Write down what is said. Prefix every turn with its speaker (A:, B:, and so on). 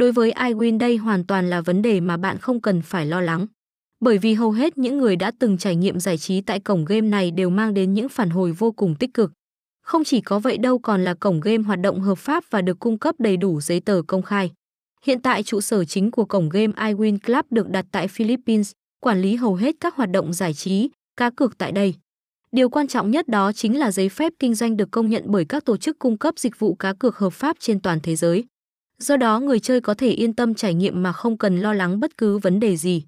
A: Đối với iWin đây hoàn toàn là vấn đề mà bạn không cần phải lo lắng. Bởi vì hầu hết những người đã từng trải nghiệm giải trí tại cổng game này đều mang đến những phản hồi vô cùng tích cực. Không chỉ có vậy đâu còn là cổng game hoạt động hợp pháp và được cung cấp đầy đủ giấy tờ công khai. Hiện tại trụ sở chính của cổng game iWin Club được đặt tại Philippines, quản lý hầu hết các hoạt động giải trí, cá cược tại đây. Điều quan trọng nhất đó chính là giấy phép kinh doanh được công nhận bởi các tổ chức cung cấp dịch vụ cá cược hợp pháp trên toàn thế giới. Do đó người chơi có thể yên tâm trải nghiệm mà không cần lo lắng bất cứ vấn đề gì.